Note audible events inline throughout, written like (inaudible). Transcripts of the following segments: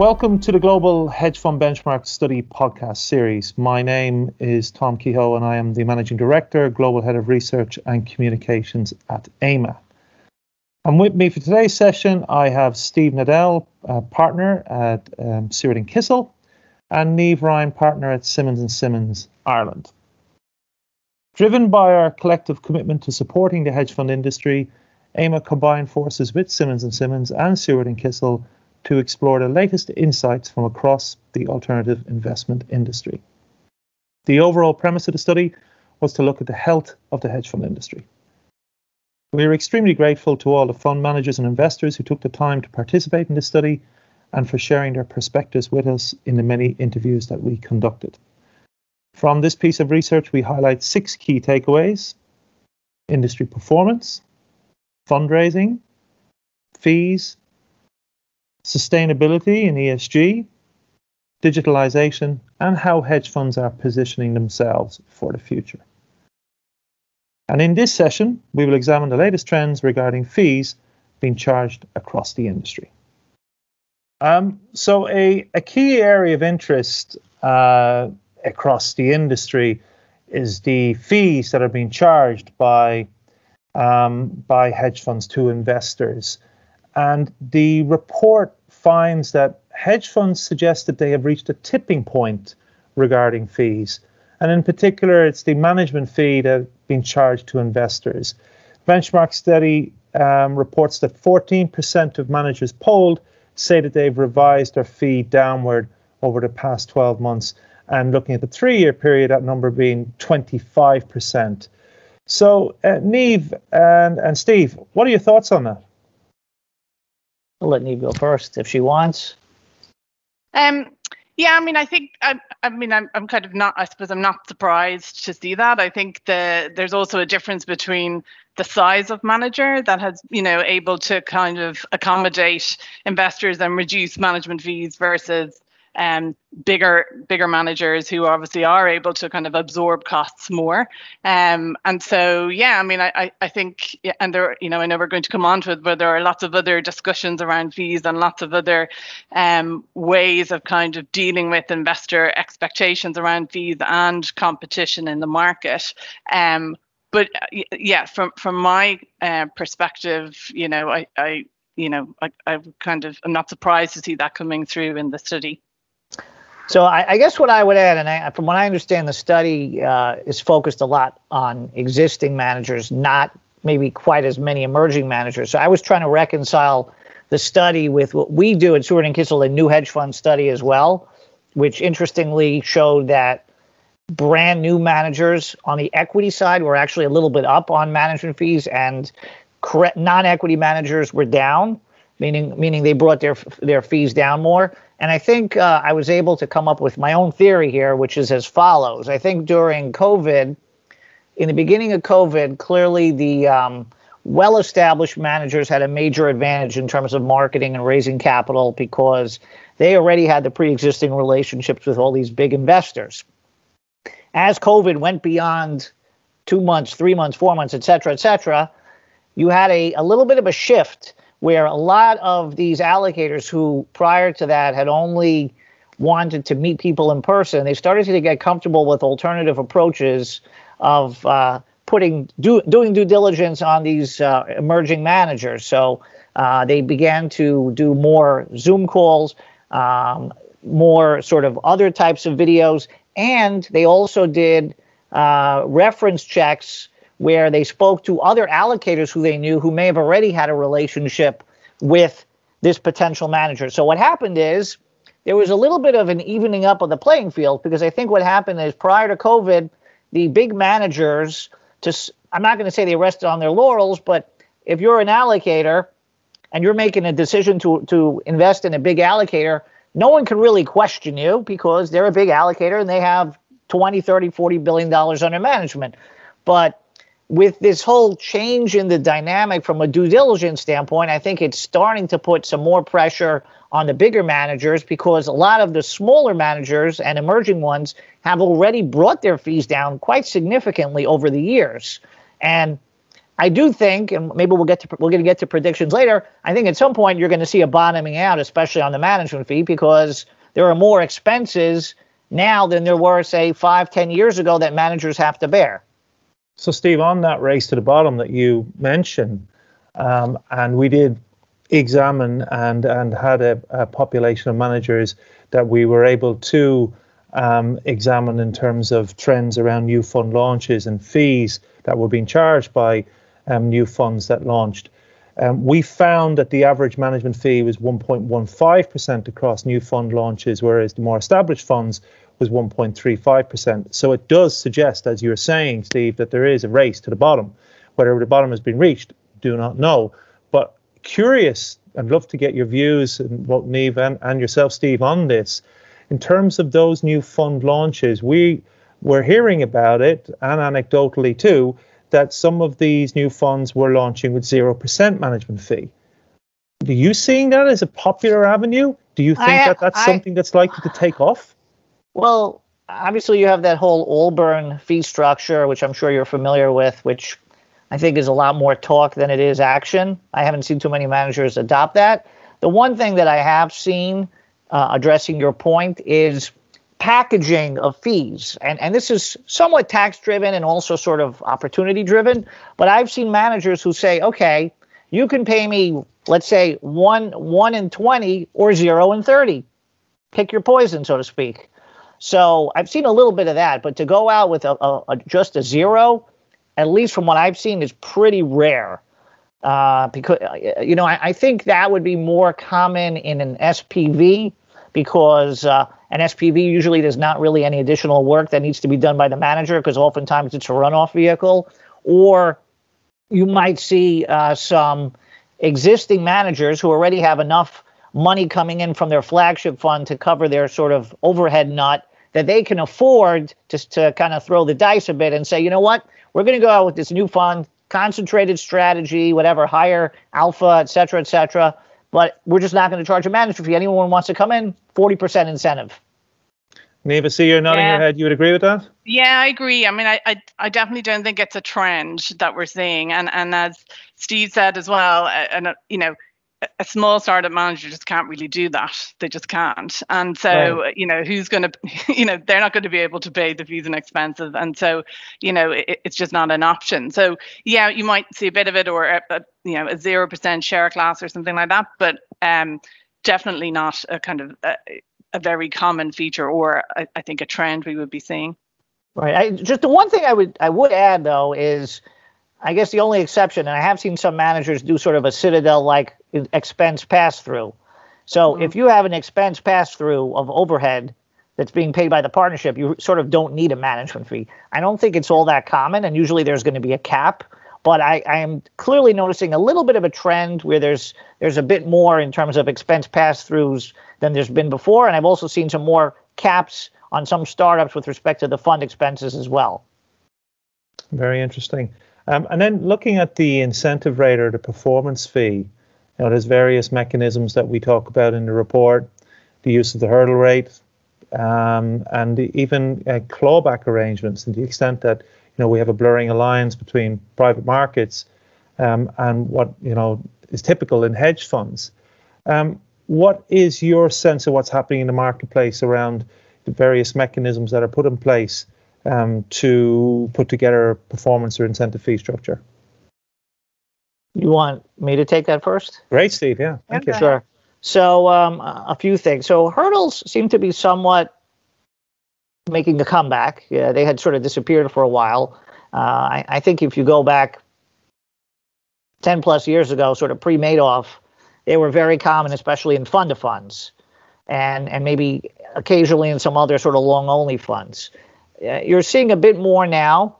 Welcome to the Global Hedge Fund Benchmark Study podcast series. My name is Tom Kehoe and I am the Managing Director, Global Head of Research and Communications at AIMA. And with me for today's session, I have Steve Nadel, partner at um, Seward and Kissel, and Neve Ryan, partner at Simmons and Simmons, Ireland. Driven by our collective commitment to supporting the hedge fund industry, AIMA combined forces with Simmons and Simmons and Seward and Kissel to explore the latest insights from across the alternative investment industry. The overall premise of the study was to look at the health of the hedge fund industry. We are extremely grateful to all the fund managers and investors who took the time to participate in this study and for sharing their perspectives with us in the many interviews that we conducted. From this piece of research, we highlight six key takeaways industry performance, fundraising, fees, sustainability and ESG, digitalization, and how hedge funds are positioning themselves for the future. And in this session, we will examine the latest trends regarding fees being charged across the industry. Um, so, a, a key area of interest uh, across the industry is the fees that are being charged by um, by hedge funds to investors. And the report finds that hedge funds suggest that they have reached a tipping point regarding fees. And in particular, it's the management fee that has been charged to investors. Benchmark study um, reports that 14% of managers polled say that they've revised their fee downward over the past 12 months. And looking at the three year period, that number being 25%. So, uh, Neve and, and Steve, what are your thoughts on that? I'll let Neve go first if she wants. Um, yeah, I mean, I think I, I mean, I'm, I'm kind of not. I suppose I'm not surprised to see that. I think the there's also a difference between the size of manager that has, you know, able to kind of accommodate investors and reduce management fees versus um, bigger bigger managers who obviously are able to kind of absorb costs more. Um, and so, yeah, I mean, I, I think, and there, you know, I know we're going to come on to it, but there are lots of other discussions around fees and lots of other um, ways of kind of dealing with investor expectations around fees and competition in the market. Um, but yeah, from from my uh, perspective, you know, I, I you know, I, I kind of I'm not surprised to see that coming through in the study. So I, I, guess what I would add, and I, from what I understand, the study uh, is focused a lot on existing managers, not maybe quite as many emerging managers. So I was trying to reconcile the study with what we do at Seward and Kissel, a new hedge fund study as well, which interestingly showed that brand new managers on the equity side were actually a little bit up on management fees, and non-equity managers were down, meaning meaning they brought their their fees down more. And I think uh, I was able to come up with my own theory here, which is as follows. I think during COVID, in the beginning of COVID, clearly the um, well established managers had a major advantage in terms of marketing and raising capital because they already had the pre existing relationships with all these big investors. As COVID went beyond two months, three months, four months, et cetera, et cetera, you had a, a little bit of a shift where a lot of these allocators who prior to that had only wanted to meet people in person, they started to get comfortable with alternative approaches of uh, putting do, doing due diligence on these uh, emerging managers. So uh, they began to do more Zoom calls, um, more sort of other types of videos, and they also did uh, reference checks where they spoke to other allocators who they knew who may have already had a relationship with this potential manager. So what happened is there was a little bit of an evening up of the playing field because I think what happened is prior to COVID, the big managers just I'm not going to say they rested on their laurels, but if you're an allocator and you're making a decision to to invest in a big allocator, no one can really question you because they're a big allocator and they have 20, 30, 40 billion dollars under management. But with this whole change in the dynamic from a due diligence standpoint, I think it's starting to put some more pressure on the bigger managers because a lot of the smaller managers and emerging ones have already brought their fees down quite significantly over the years. And I do think, and maybe we'll get to we're going to get to predictions later. I think at some point you're going to see a bottoming out, especially on the management fee, because there are more expenses now than there were, say, five, ten years ago that managers have to bear. So, Steve, on that race to the bottom that you mentioned, um, and we did examine and and had a, a, population of managers that we were able to um, examine in terms of trends around new fund launches and fees that were being charged by um, new funds that launched. Um, we found that the average management fee was 1.15% across new fund launches, whereas the more established funds was 1.35%. So it does suggest, as you're saying, Steve, that there is a race to the bottom. Whether the bottom has been reached, do not know. But curious, I'd love to get your views and both Neve and, and yourself, Steve, on this. In terms of those new fund launches, we were hearing about it, and anecdotally too, that some of these new funds were launching with 0% management fee. Are you seeing that as a popular avenue? Do you think I, that that's I, something that's likely to take off? Well, obviously, you have that whole Albourne fee structure, which I'm sure you're familiar with, which I think is a lot more talk than it is action. I haven't seen too many managers adopt that. The one thing that I have seen uh, addressing your point is packaging of fees. And, and this is somewhat tax driven and also sort of opportunity driven. But I've seen managers who say, okay, you can pay me, let's say, one, one in 20 or zero in 30. Pick your poison, so to speak. So I've seen a little bit of that, but to go out with a, a, a just a zero, at least from what I've seen, is pretty rare. Uh, because you know, I, I, think that would be more common in an SPV because uh, an SPV usually there's not really any additional work that needs to be done by the manager because oftentimes it's a runoff vehicle, or you might see uh, some existing managers who already have enough money coming in from their flagship fund to cover their sort of overhead nut that they can afford just to kind of throw the dice a bit and say, you know what, we're going to go out with this new fund, concentrated strategy, whatever, higher alpha, et cetera, et cetera. But we're just not going to charge a management fee. Anyone wants to come in, 40% incentive. Neve, see you're nodding yeah. your head. You would agree with that? Yeah, I agree. I mean, I, I, I definitely don't think it's a trend that we're seeing. And and as Steve said as well, and uh, you know, a small startup manager just can't really do that. They just can't. And so, right. you know, who's going (laughs) to, you know, they're not going to be able to pay the fees and expenses. And so, you know, it, it's just not an option. So, yeah, you might see a bit of it or, a, a you know, a 0% share class or something like that, but um, definitely not a kind of a, a very common feature or I, I think a trend we would be seeing. Right. I, just the one thing I would I would add though is I guess the only exception, and I have seen some managers do sort of a Citadel like expense pass through. So mm-hmm. if you have an expense pass through of overhead that's being paid by the partnership, you sort of don't need a management fee. I don't think it's all that common, and usually there's going to be a cap. But I, I am clearly noticing a little bit of a trend where there's there's a bit more in terms of expense pass throughs than there's been before, and I've also seen some more caps on some startups with respect to the fund expenses as well. Very interesting. Um, and then looking at the incentive rate or the performance fee, you know, there's various mechanisms that we talk about in the report, the use of the hurdle rate, um, and even uh, clawback arrangements, to the extent that you know we have a blurring alliance between private markets um, and what you know is typical in hedge funds. Um, what is your sense of what's happening in the marketplace around the various mechanisms that are put in place um, to put together a performance or incentive fee structure. You want me to take that first? Great, Steve. Yeah, thank okay. you. Sure. So, um, a few things. So, hurdles seem to be somewhat making a comeback. Yeah, they had sort of disappeared for a while. Uh, I, I, think if you go back 10 plus years ago, sort of pre Madoff, they were very common, especially in fund of funds and, and maybe occasionally in some other sort of long only funds. You're seeing a bit more now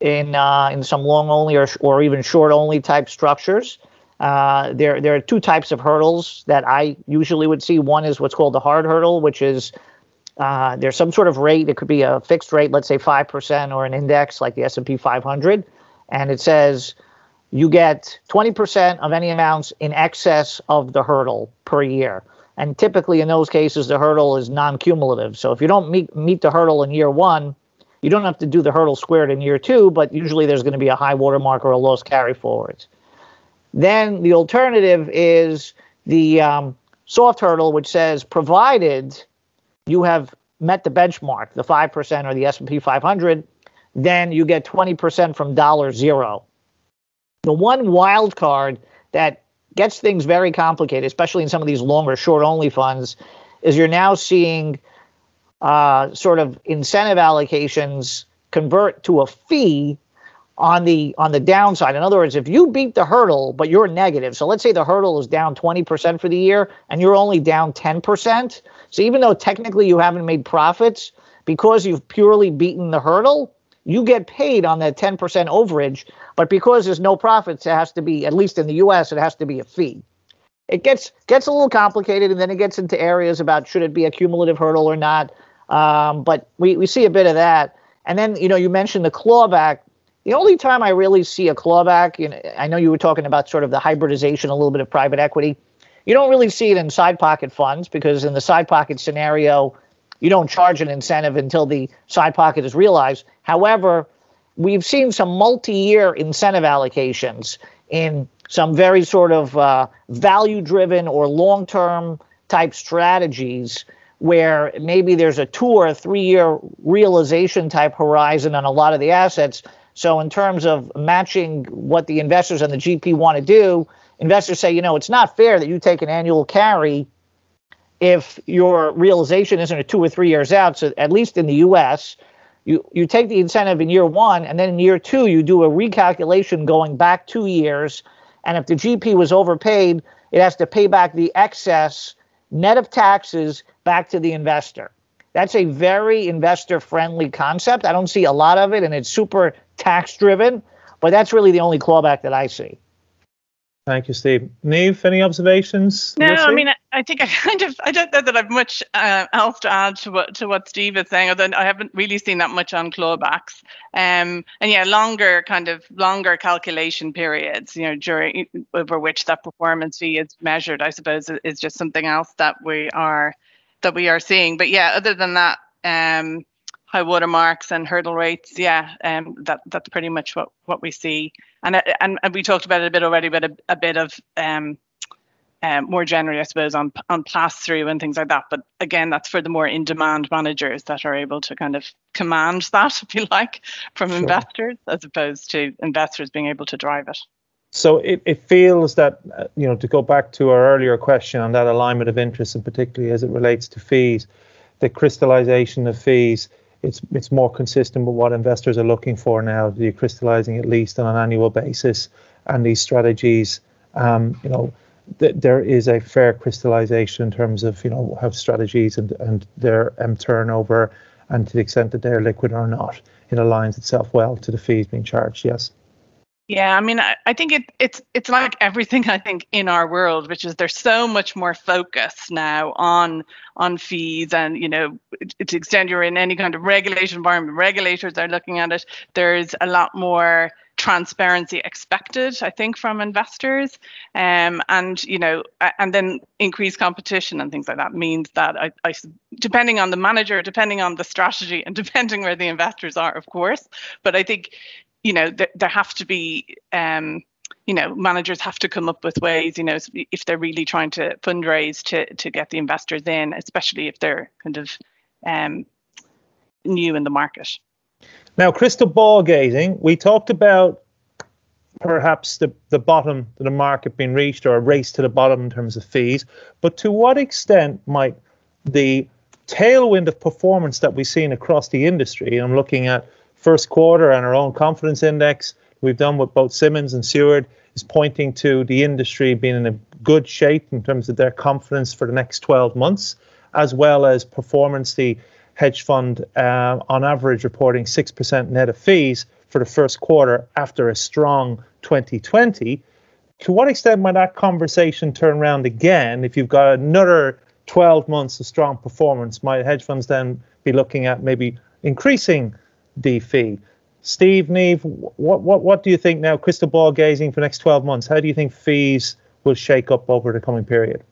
in uh, in some long only or, or even short only type structures. Uh, there there are two types of hurdles that I usually would see. One is what's called the hard hurdle, which is uh, there's some sort of rate. It could be a fixed rate, let's say five percent, or an index like the S&P 500, and it says you get 20% of any amounts in excess of the hurdle per year. And typically in those cases, the hurdle is non-cumulative. So if you don't meet meet the hurdle in year one, You don't have to do the hurdle squared in year two, but usually there's going to be a high watermark or a loss carry forwards. Then the alternative is the um, soft hurdle, which says provided you have met the benchmark, the 5% or the S&P 500, then you get 20% from dollar zero. The one wild card that gets things very complicated, especially in some of these longer short only funds, is you're now seeing uh, sort of incentive allocations convert to a fee on the on the downside. In other words, if you beat the hurdle but you're negative, so let's say the hurdle is down 20% for the year and you're only down 10%. So even though technically you haven't made profits because you've purely beaten the hurdle, you get paid on that 10% overage, but because there's no profits, it has to be at least in the US it has to be a fee. It gets gets a little complicated and then it gets into areas about should it be a cumulative hurdle or not. Um, but we, we see a bit of that. And then, you know, you mentioned the clawback the only time I really see a clawback, you know, I know you were talking about sort of the hybridization, a little bit of private equity. You don't really see it in side pocket funds because in the side pocket scenario, you don't charge an incentive until the side pocket is realized. However, we've seen some multi-year incentive allocations in some very sort of uh, value-driven or long-term type strategies where maybe there's a two or three-year realization type horizon on a lot of the assets so, in terms of matching what the investors and the GP want to do, investors say, you know, it's not fair that you take an annual carry if your realization isn't a two or three years out. So, at least in the US, you, you take the incentive in year one, and then in year two, you do a recalculation going back two years. And if the GP was overpaid, it has to pay back the excess net of taxes back to the investor. That's a very investor friendly concept. I don't see a lot of it, and it's super tax driven, but that's really the only clawback that I see. Thank you, Steve. Neve, any observations? No, I mean, I think I (laughs) kind of, I don't know that I've much uh, else to add to what to what Steve is saying. Although I haven't really seen that much on clawbacks. Um, and yeah, longer kind of longer calculation periods, you know, during over which that performance fee is measured. I suppose is just something else that we are that we are seeing. But yeah, other than that, um, high water marks and hurdle rates, yeah, um, that that's pretty much what what we see. And and, and we talked about it a bit already, but a, a bit of um, um, more generally, I suppose, on on pass through and things like that. But again, that's for the more in demand managers that are able to kind of command that, (laughs) if you like, from sure. investors, as opposed to investors being able to drive it. So it, it feels that, uh, you know, to go back to our earlier question on that alignment of interests, and particularly as it relates to fees, the crystallization of fees it's it's more consistent with what investors are looking for now. You're crystallizing at least on an annual basis, and these strategies, um, you know, th- there is a fair crystallization in terms of you know how strategies and and their um, turnover, and to the extent that they're liquid or not, it aligns itself well to the fees being charged. Yes. Yeah, I mean, I, I think it, it's it's like everything (laughs) I think in our world, which is there's so much more focus now on on fees, and you know, to the extent you're in any kind of regulation environment, regulators are looking at it. There's a lot more transparency expected, I think, from investors, um, and you know, and then increased competition and things like that means that I, I, depending on the manager, depending on the strategy, and (laughs) depending where the investors are, of course. But I think you know, th- there have to be, um, you know, managers have to come up with ways, you know, if they're really trying to fundraise to to get the investors in, especially if they're kind of um, new in the market. Now, crystal ball gazing, we talked about perhaps the, the bottom of the market being reached or a race to the bottom in terms of fees, but to what extent might the tailwind of performance that we've seen across the industry, I'm looking at first quarter and our own confidence index we've done with both Simmons and Seward is pointing to the industry being in a good shape in terms of their confidence for the next 12 months, as well as performance. The hedge fund, uh, on average, reporting 6% net of fees for the first quarter after a strong 2020. To what extent might that conversation turn around again if you've got another 12 months of strong performance? Might hedge funds then be looking at maybe increasing fee. Steve, Neve, what, what, what do you think now, crystal ball gazing for the next 12 months? How do you think fees will shake up over the coming period?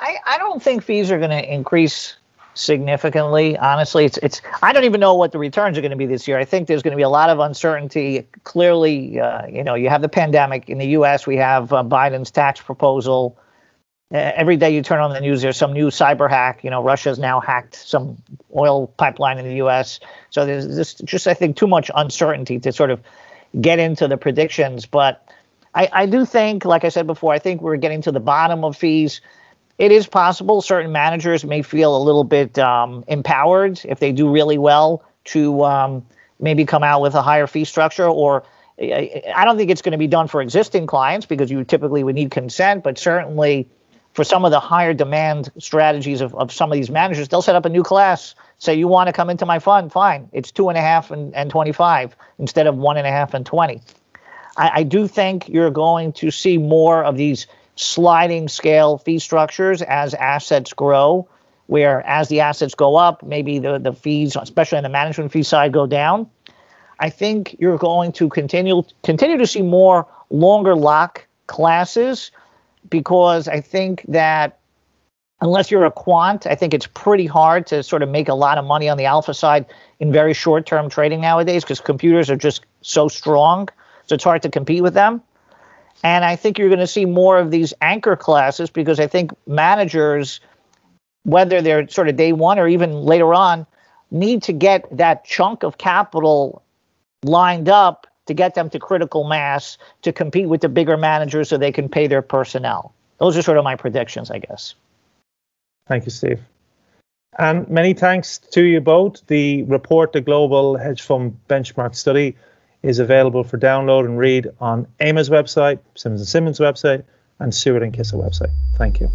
I, I don't think fees are going to increase significantly. Honestly, it's it's. I don't even know what the returns are going to be this year. I think there's going to be a lot of uncertainty. Clearly, uh, you know, you have the pandemic in the U.S. We have uh, Biden's tax proposal. Uh, every day you turn on the news, there's some new cyber hack. You know, Russia's now hacked some oil pipeline in the U.S. So there's this just, I think, too much uncertainty to sort of get into the predictions. But I, I do think, like I said before, I think we're getting to the bottom of fees it is possible certain managers may feel a little bit um, empowered if they do really well to um, maybe come out with a higher fee structure or I don't think it's going to be done for existing clients because you typically would need consent, but certainly for some of the higher demand strategies of, of some of these managers, they'll set up a new class. Say you want to come into my fund, fine. It's two and a half and, and 25 instead of one and a half and 20. I, I do think you're going to see more of these sliding scale fee structures as assets grow, where as the assets go up, maybe the, the fees, especially on the management fee side, go down. I think you're going to continue continue to see more longer lock classes because I think that unless you're a quant, I think it's pretty hard to sort of make a lot of money on the alpha side in very short term trading nowadays because computers are just so strong. So it's hard to compete with them. And I think you're going to see more of these anchor classes because I think managers, whether they're sort of day one or even later on, need to get that chunk of capital lined up to get them to critical mass to compete with the bigger managers so they can pay their personnel. Those are sort of my predictions, I guess. Thank you, Steve. And many thanks to you both. The report, the Global Hedge Fund Benchmark Study, is available for download and read on AIMA's website, Simmons Simmons website, and Seward Kissel website. Thank you.